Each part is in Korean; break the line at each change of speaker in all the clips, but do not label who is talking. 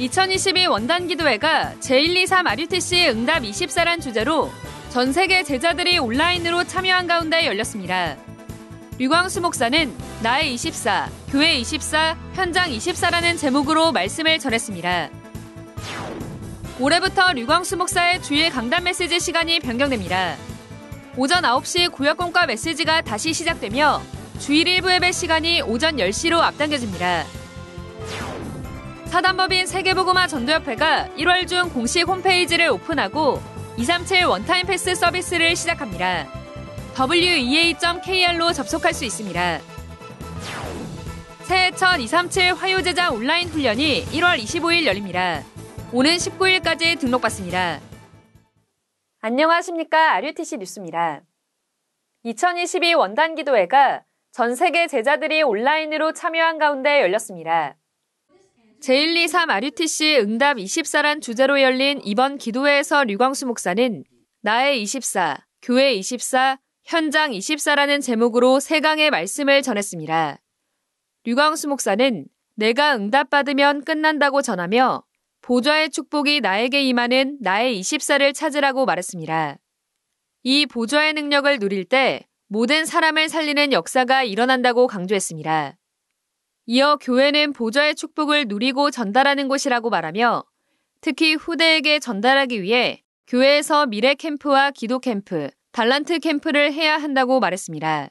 2022 원단 기도회가 제123 RUTC 응답 24란 주제로 전 세계 제자들이 온라인으로 참여한 가운데 열렸습니다. 류광수 목사는 나의 24, 교회 24, 현장 24라는 제목으로 말씀을 전했습니다. 올해부터 류광수 목사의 주일 강단 메시지 시간이 변경됩니다. 오전 9시 구역공과 메시지가 다시 시작되며 주일 일부 예배 시간이 오전 10시로 앞당겨집니다. 사단법인 세계보고마 전도협회가 1월 중 공식 홈페이지를 오픈하고 237 원타임 패스 서비스를 시작합니다. wea.kr로 접속할 수 있습니다. 새해 첫 237 화요제자 온라인 훈련이 1월 25일 열립니다. 오는 19일까지 등록받습니다. 안녕하십니까. RUTC 뉴스입니다. 2022 원단 기도회가 전 세계 제자들이 온라인으로 참여한 가운데 열렸습니다. 제123 RUTC 응답 24란 주제로 열린 이번 기도회에서 류광수 목사는 나의 24, 교회 24, 현장 24라는 제목으로 세강의 말씀을 전했습니다. 류광수 목사는 내가 응답받으면 끝난다고 전하며 보좌의 축복이 나에게 임하는 나의 24를 찾으라고 말했습니다. 이 보좌의 능력을 누릴 때 모든 사람을 살리는 역사가 일어난다고 강조했습니다. 이어 교회는 보좌의 축복을 누리고 전달하는 곳이라고 말하며 특히 후대에게 전달하기 위해 교회에서 미래 캠프와 기도 캠프, 달란트 캠프를 해야 한다고 말했습니다.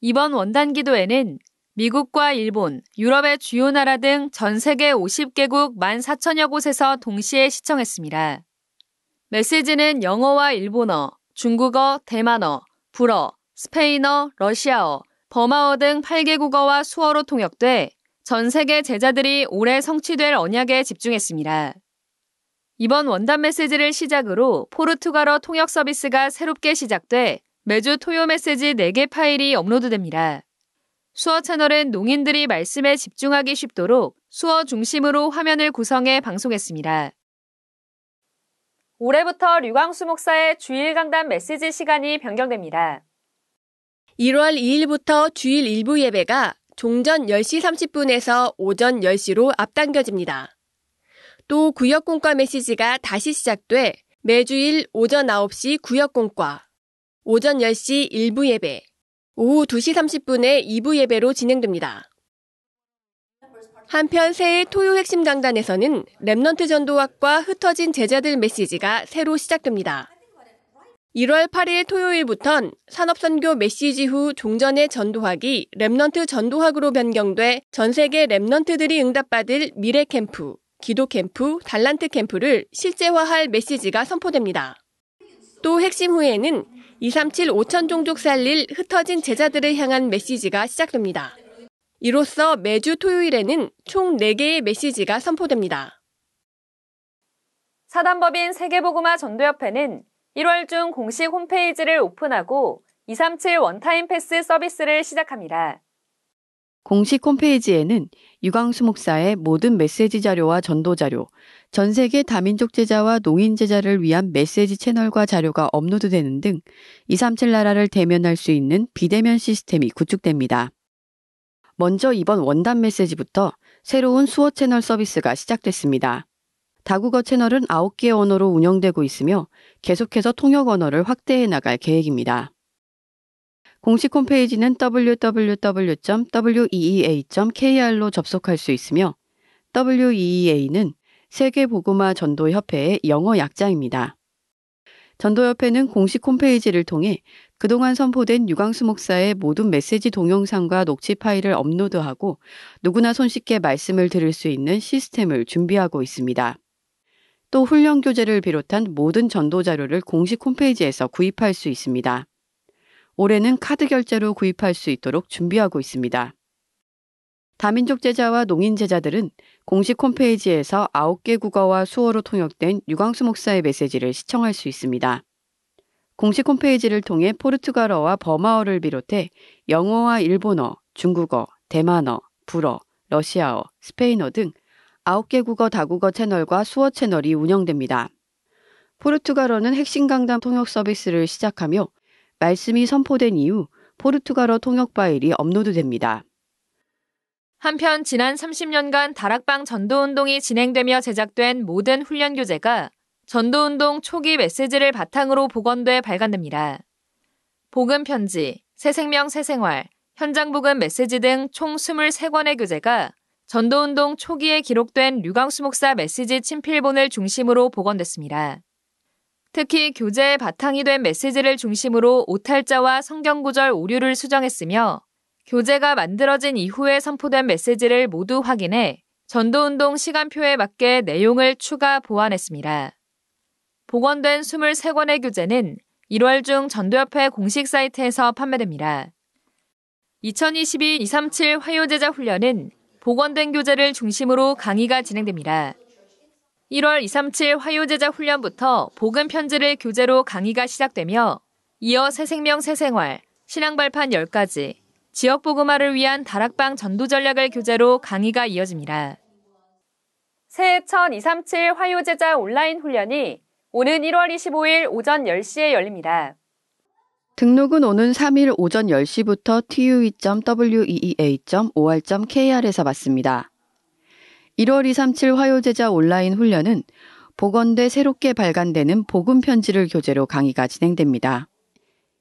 이번 원단 기도에는 미국과 일본, 유럽의 주요 나라 등 전 세계 50개국 14,000여 곳에서 동시에 시청했습니다. 메시지는 영어와 일본어, 중국어, 대만어, 불어, 스페인어, 러시아어, 버마어 등 8개 국어와 수어로 통역돼 전 세계 제자들이 올해 성취될 언약에 집중했습니다. 이번 원단 메시지를 시작으로 포르투갈어 통역 서비스가 새롭게 시작돼 매주 토요 메시지 4개 파일이 업로드됩니다. 수어 채널은 농인들이 말씀에 집중하기 쉽도록 수어 중심으로 화면을 구성해 방송했습니다. 올해부터 류광수 목사의 주일 강단 메시지 시간이 변경됩니다.
1월 2일부터 주일 일부 예배가 종전 10시 30분에서 오전 10시로 앞당겨집니다. 또 구역공과 메시지가 다시 시작돼 매주일 오전 9시 구역공과, 오전 10시 일부 예배, 오후 2시 30분에 2부 예배로 진행됩니다. 한편 새해 토요 핵심 강단에서는 remnant 전도학과 흩어진 제자들 메시지가 새로 시작됩니다. 1월 8일 토요일부턴 산업선교 메시지 후 종전의 전도학이 remnant 전도학으로 변경돼 전 세계 remnant들이 응답받을 미래 캠프, 기도 캠프, 달란트 캠프를 실제화할 메시지가 선포됩니다. 또 핵심 후에는 237 5천 종족 살릴 흩어진 제자들을 향한 메시지가 시작됩니다. 이로써 매주 토요일에는 총 4개의 메시지가 선포됩니다.
사단법인 세계보그마 전도협회는 1월 중 공식 홈페이지를 오픈하고 237 원타임 패스 서비스를 시작합니다.
공식 홈페이지에는 유광수 목사의 모든 메시지 자료와 전도 자료, 전 세계 다민족 제자와 농인 제자를 위한 메시지 채널과 자료가 업로드되는 등 237 나라를 대면할 수 있는 비대면 시스템이 구축됩니다. 먼저 이번 원단 메시지부터 새로운 수어 채널 서비스가 시작됐습니다. 다국어 채널은 9개 언어로 운영되고 있으며 계속해서 통역 언어를 확대해 나갈 계획입니다. 공식 홈페이지는 www.weea.kr로 접속할 수 있으며 WEA는 세계보고마 전도협회의 영어 약자입니다. 전도협회는 공식 홈페이지를 통해 그동안 선포된 유광수 목사의 모든 메시지 동영상과 녹취 파일을 업로드하고 누구나 손쉽게 말씀을 들을 수 있는 시스템을 준비하고 있습니다. 또 훈련 교재를 비롯한 모든 전도 자료를 공식 홈페이지에서 구입할 수 있습니다. 올해는 카드 결제로 구입할 수 있도록 준비하고 있습니다. 다민족 제자와 농인 제자들은 공식 홈페이지에서 9개 국어와 수어로 통역된 유광수 목사의 메시지를 시청할 수 있습니다. 공식 홈페이지를 통해 포르투갈어와 버마어를 비롯해 영어와 일본어, 중국어, 대만어, 불어, 러시아어, 스페인어 등 9개 국어 다국어 채널과 수어 채널이 운영됩니다. 포르투갈어는 핵심 강단 통역 서비스를 시작하며 말씀이 선포된 이후 포르투갈어 통역 파일이 업로드됩니다.
한편 지난 30년간 다락방 전도운동이 진행되며 제작된 모든 훈련 교재가 전도운동 초기 메시지를 바탕으로 복원돼 발간됩니다. 복음 편지, 새 생명 새 생활, 현장 복음 메시지 등 총 23권의 교재가 전도운동 초기에 기록된 류광수 목사 메시지 친필본을 중심으로 복원됐습니다. 특히 교재의 바탕이 된 메시지를 중심으로 오탈자와 성경구절 오류를 수정했으며 교재가 만들어진 이후에 선포된 메시지를 모두 확인해 전도운동 시간표에 맞게 내용을 추가 보완했습니다. 복원된 23권의 교재는 1월 중 전도협회 공식 사이트에서 판매됩니다. 2022-237 화요제자 훈련은 복원된 교재를 중심으로 강의가 진행됩니다. 1월 237 화요제자 훈련부터 복음 편지를 교재로 강의가 시작되며 이어 새생명 새생활, 신앙발판 10가지, 지역 보그마를 위한 다락방 전도 전략을 교재로 강의가 이어집니다. 새해 첫 237 화요제자 온라인 훈련이 오는 1월 25일 오전 10시에 열립니다.
등록은 오는 3일 오전 10시부터 tue.weea.or.kr에서 받습니다. 1월 237 화요제자 온라인 훈련은 복원돼 새롭게 발간되는 복음 편지를 교재로 강의가 진행됩니다.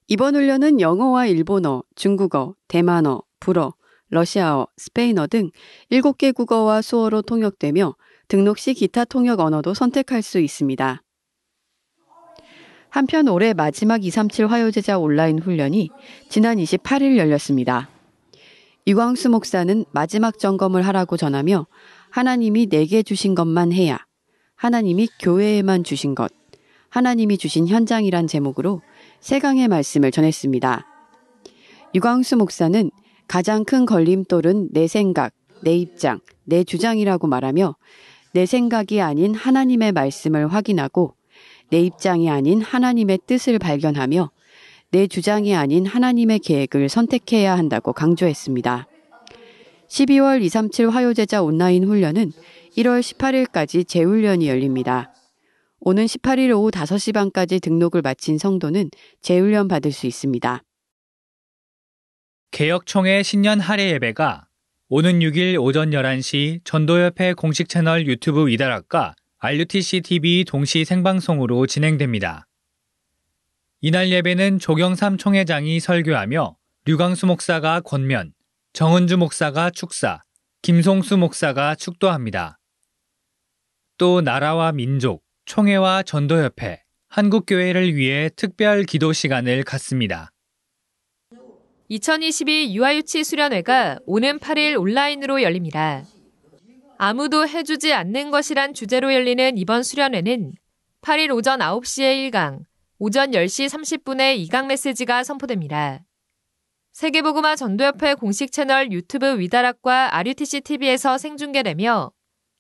이번 훈련은 영어와 일본어, 중국어, 대만어, 불어, 러시아어, 스페인어 등 7개 국어와 수어로 통역되며 등록 시 기타 통역 언어도 선택할 수 있습니다. 한편 올해 마지막 237 화요제자 온라인 훈련이 지난 28일 열렸습니다. 이광수 목사는 마지막 점검을 하라고 전하며 하나님이 내게 주신 것만 해야, 하나님이 교회에만 주신 것, 하나님이 주신 현장이란 제목으로 세강의 말씀을 전했습니다. 유광수 목사는 가장 큰 걸림돌은 내 생각, 내 입장, 내 주장이라고 말하며 내 생각이 아닌 하나님의 말씀을 확인하고 내 입장이 아닌 하나님의 뜻을 발견하며 내 주장이 아닌 하나님의 계획을 선택해야 한다고 강조했습니다. 12월 237 화요제자 온라인 훈련은 1월 18일까지 재훈련이 열립니다. 오는 18일 오후 5시 반까지 등록을 마친 성도는 재훈련 받을 수 있습니다.
개혁총회 신년 할애 예배가 오는 6일 오전 11시 전도협회 공식 채널 유튜브 이다락과 RUTC TV 동시 생방송으로 진행됩니다. 이날 예배는 조경삼 총회장이 설교하며 류광수 목사가 권면, 정은주 목사가 축사, 김송수 목사가 축도합니다. 또 나라와 민족, 총회와 전도협회, 한국교회를 위해 특별 기도 시간을 갖습니다.
2022 유아유치 수련회가 오는 8일 온라인으로 열립니다. 아무도 해주지 않는 것이란 주제로 열리는 이번 수련회는 8일 오전 9시에 1강, 오전 10시 30분에 2강 메시지가 선포됩니다. 세계보그마 전도협회 공식 채널 유튜브 위다락과 RUTC TV에서 생중계되며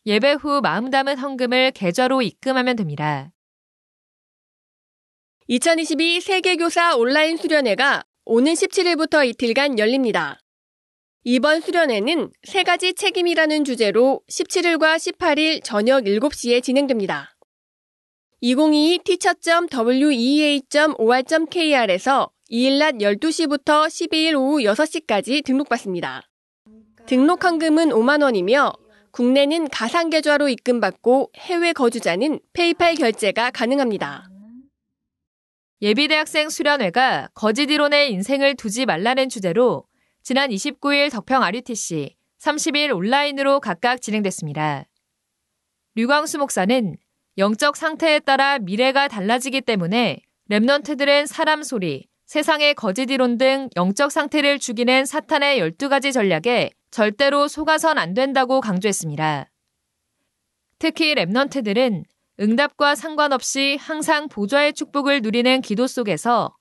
예배 후 마음 담은 헌금을 계좌로 입금하면 됩니다.
2022 세계교사 온라인 수련회가 오는 17일부터 이틀간 열립니다. 이번 수련회는 세 가지 책임이라는 주제로 17일과 18일 저녁 7시에 진행됩니다. 2022 teacher.wea.or.kr에서 2일 낮 12시부터 12일 오후 6시까지 등록받습니다. 등록 헌금은 5만 원이며 국내는 가상 계좌로 입금받고 해외 거주자는 페이팔 결제가 가능합니다.
예비대학생 수련회가 거짓 이론에 인생을 두지 말라는 주제로 지난 29일 덕평 RUTC, 30일 온라인으로 각각 진행됐습니다. 류광수 목사는 영적 상태에 따라 미래가 달라지기 때문에 랩넌트들은 사람 소리, 세상의 거짓 이론 등 영적 상태를 죽이는 사탄의 12가지 전략에 절대로 속아선 안 된다고 강조했습니다. 특히 remnant들은 응답과 상관없이 항상 보좌의 축복을 누리는 기도 속에서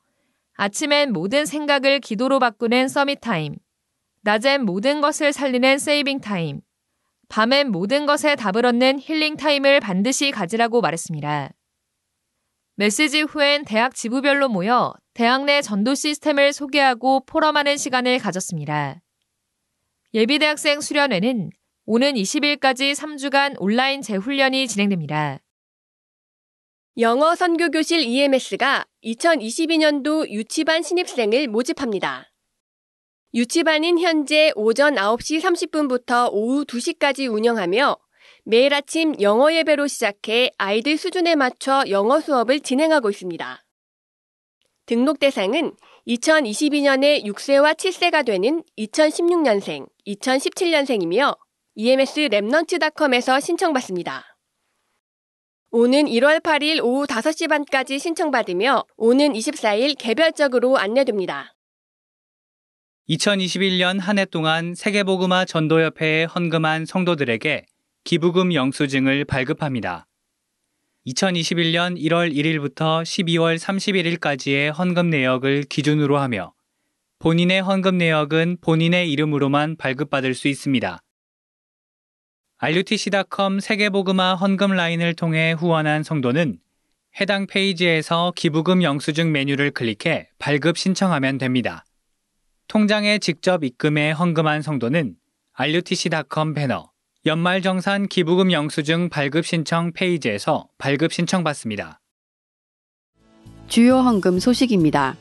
아침엔 모든 생각을 기도로 바꾸는 summit time, 낮엔 모든 것을 살리는 saving time, 밤엔 모든 것에 답을 얻는 healing time을 반드시 가지라고 말했습니다. 메시지 후엔 대학 지부별로 모여 대학 내 전도 시스템을 소개하고 포럼하는 시간을 가졌습니다. 예비대학생 수련회는 오는 20일까지 3주간 온라인 재훈련이 진행됩니다.
영어 선교교실 EMS가 2022년도 유치반 신입생을 모집합니다. 유치반은 현재 오전 9시 30분부터 오후 2시까지 운영하며 매일 아침 영어 예배로 시작해 아이들 수준에 맞춰 영어 수업을 진행하고 있습니다. 등록 대상은 2022년에 6세와 7세가 되는 2016년생, 2017년생이며 EMS 랩넌트닷컴에서 신청받습니다. 오는 1월 8일 오후 5시 반까지 신청받으며 오는 24일 개별적으로 안내됩니다.
2021년 한 해 동안 세계복음화 전도협회에 헌금한 성도들에게 기부금 영수증을 발급합니다. 2021년 1월 1일부터 12월 31일까지의 헌금 내역을 기준으로 하며 본인의 헌금 내역은 본인의 이름으로만 발급받을 수 있습니다. RUTC.com 세계복음화 헌금 라인을 통해 후원한 성도는 해당 페이지에서 기부금 영수증 메뉴를 클릭해 발급 신청하면 됩니다. 통장에 직접 입금해 헌금한 성도는 RUTC.com 배너 연말정산 기부금 영수증 발급 신청 페이지에서 발급 신청받습니다.
주요 헌금 소식입니다.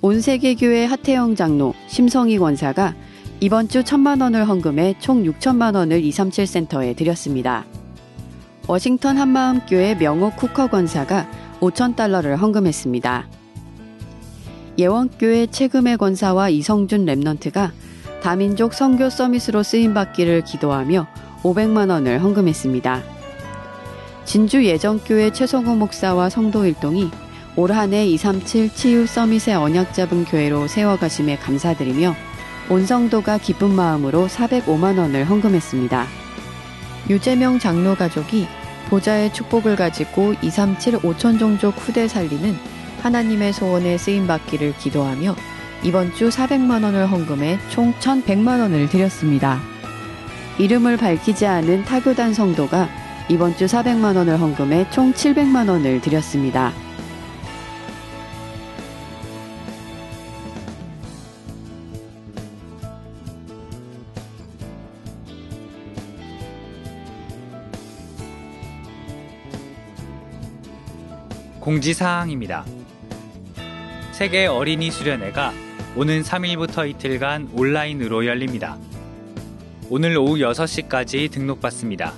온 세계교회 하태영 장로, 심성희 권사가 이번 주 천만 원을 헌금해 총 6천만 원을 237 센터에 드렸습니다. 워싱턴 한마음교회 명호 쿠커 권사가 5천 달러를 헌금했습니다. 예원교회 최금의 권사와 이성준 remnant가 다민족 선교 summit으로 쓰임받기를 기도하며 500만 원을 헌금했습니다. 진주 예정교회 최성호 목사와 성도 일동이 올 한해 237 치유 서밋의 언약 잡은 교회로 세워가심에 감사드리며 온 성도가 기쁜 마음으로 405만 원을 헌금했습니다. 유재명 장로 가족이 보좌의 축복을 가지고 237 5천 종족 후대 살리는 하나님의 소원에 쓰임 받기를 기도하며 이번 주 400만 원을 헌금해 총 1,100만 원을 드렸습니다. 이름을 밝히지 않은 타교단 성도가 이번 주 400만 원을 헌금해 총 700만 원을 드렸습니다.
공지사항입니다. 세계 어린이 수련회가 오는 3일부터 이틀간 온라인으로 열립니다. 오늘 오후 6시까지 등록받습니다.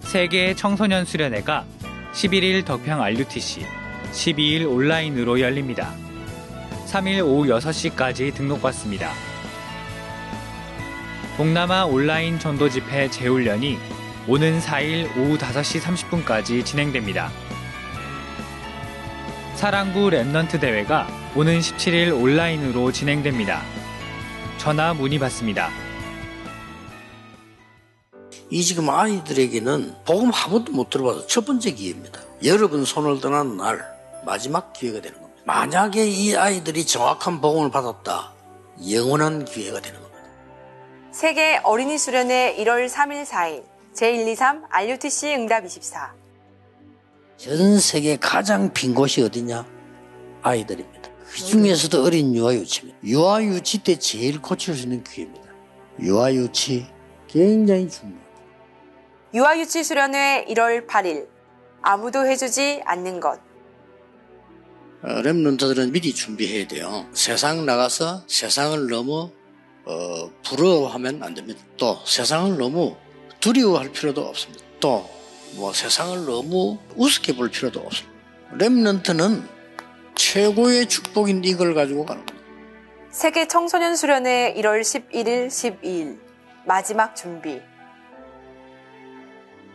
세계 청소년 수련회가 11일 덕평 RUTC, 12일 온라인으로 열립니다. 3일 오후 6시까지 등록받습니다. 동남아 온라인 전도 집회 재훈련이 오는 4일 오후 5시 30분까지 진행됩니다. 사랑부 Remnant 대회가 오는 17일 온라인으로 진행됩니다. 전화 문의 받습니다.
이 지금 아이들에게는 복음 한 번도 못 들어봐서 첫 번째 기회입니다. 여러분 손을 떠난 날 마지막 기회가 되는 겁니다. 만약에 이 아이들이 정확한 복음을 받았다, 영원한 기회가 되는 겁니다.
세계 어린이 수련회 1월 3일 4일 제123 RUTC 응답 24.
전 세계 가장 빈 곳이 어디냐? 아이들입니다. 그 중에서도 어린 유아유치입니다. 유아유치 때 제일 고칠 수 있는 기회입니다. 유아유치 굉장히 중요합니다.
유아유치 수련회 1월 8일 아무도 해주지 않는 것.
어, 랩런트들은 미리 준비해야 돼요. 세상 나가서 세상을 너무 어, 부러워하면 안 됩니다. 또 세상을 너무 두려워할 필요도 없습니다. 또 뭐 세상을 너무 우습게 볼 필요도 없습니다. 랩런트는 최고의 축복인 이걸 가지고 가는 겁니다.
세계 청소년 수련회 1월 11일, 12일 마지막 준비.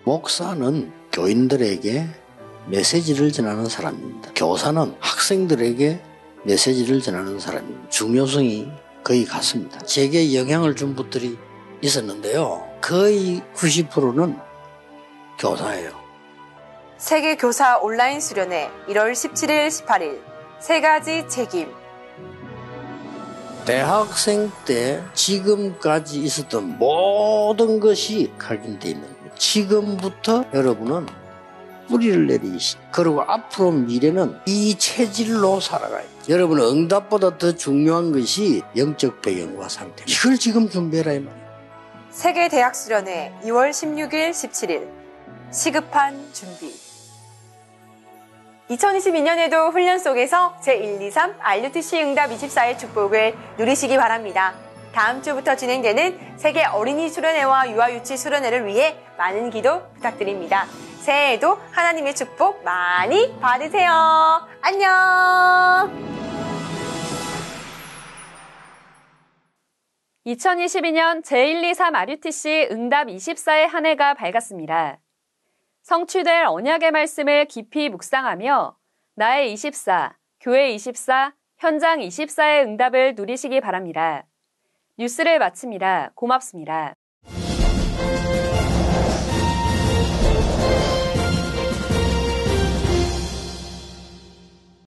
목사는 교인들에게 메시지를 전하는 사람입니다. 교사는 학생들에게 메시지를 전하는 사람입니다. 중요성이 거의 같습니다. 제게 영향을 준 분들이 있었는데요. 거의 90%는 교사예요.
세계 교사 온라인 수련회 1월 17일, 18일 세 가지 책임.
대학생 때 지금까지 있었던 모든 것이 각인되어 있는 거예요. 지금부터 여러분은 뿌리를 내리시. 그리고 앞으로 미래는 이 체질로 살아가요. 여러분 응답보다 더 중요한 것이 영적 배경과 상태. 이걸 지금 준비해라 이 말이에요.
세계 대학 수련회 2월 16일, 17일 시급한 준비. 2022년에도 훈련 속에서 제123 RUTC 응답 24의 축복을 누리시기 바랍니다. 다음 주부터 진행되는 세계 어린이 수련회와 유아유치 수련회를 위해 많은 기도 부탁드립니다. 새해에도 하나님의 축복 많이 받으세요. 안녕!
2022년 제123 RUTC 응답 24의 한 해가 밝았습니다. 성취될 언약의 말씀을 깊이 묵상하며 나의 24, 교회 24, 현장 24의 응답을 누리시기 바랍니다. 뉴스를 마칩니다. 고맙습니다.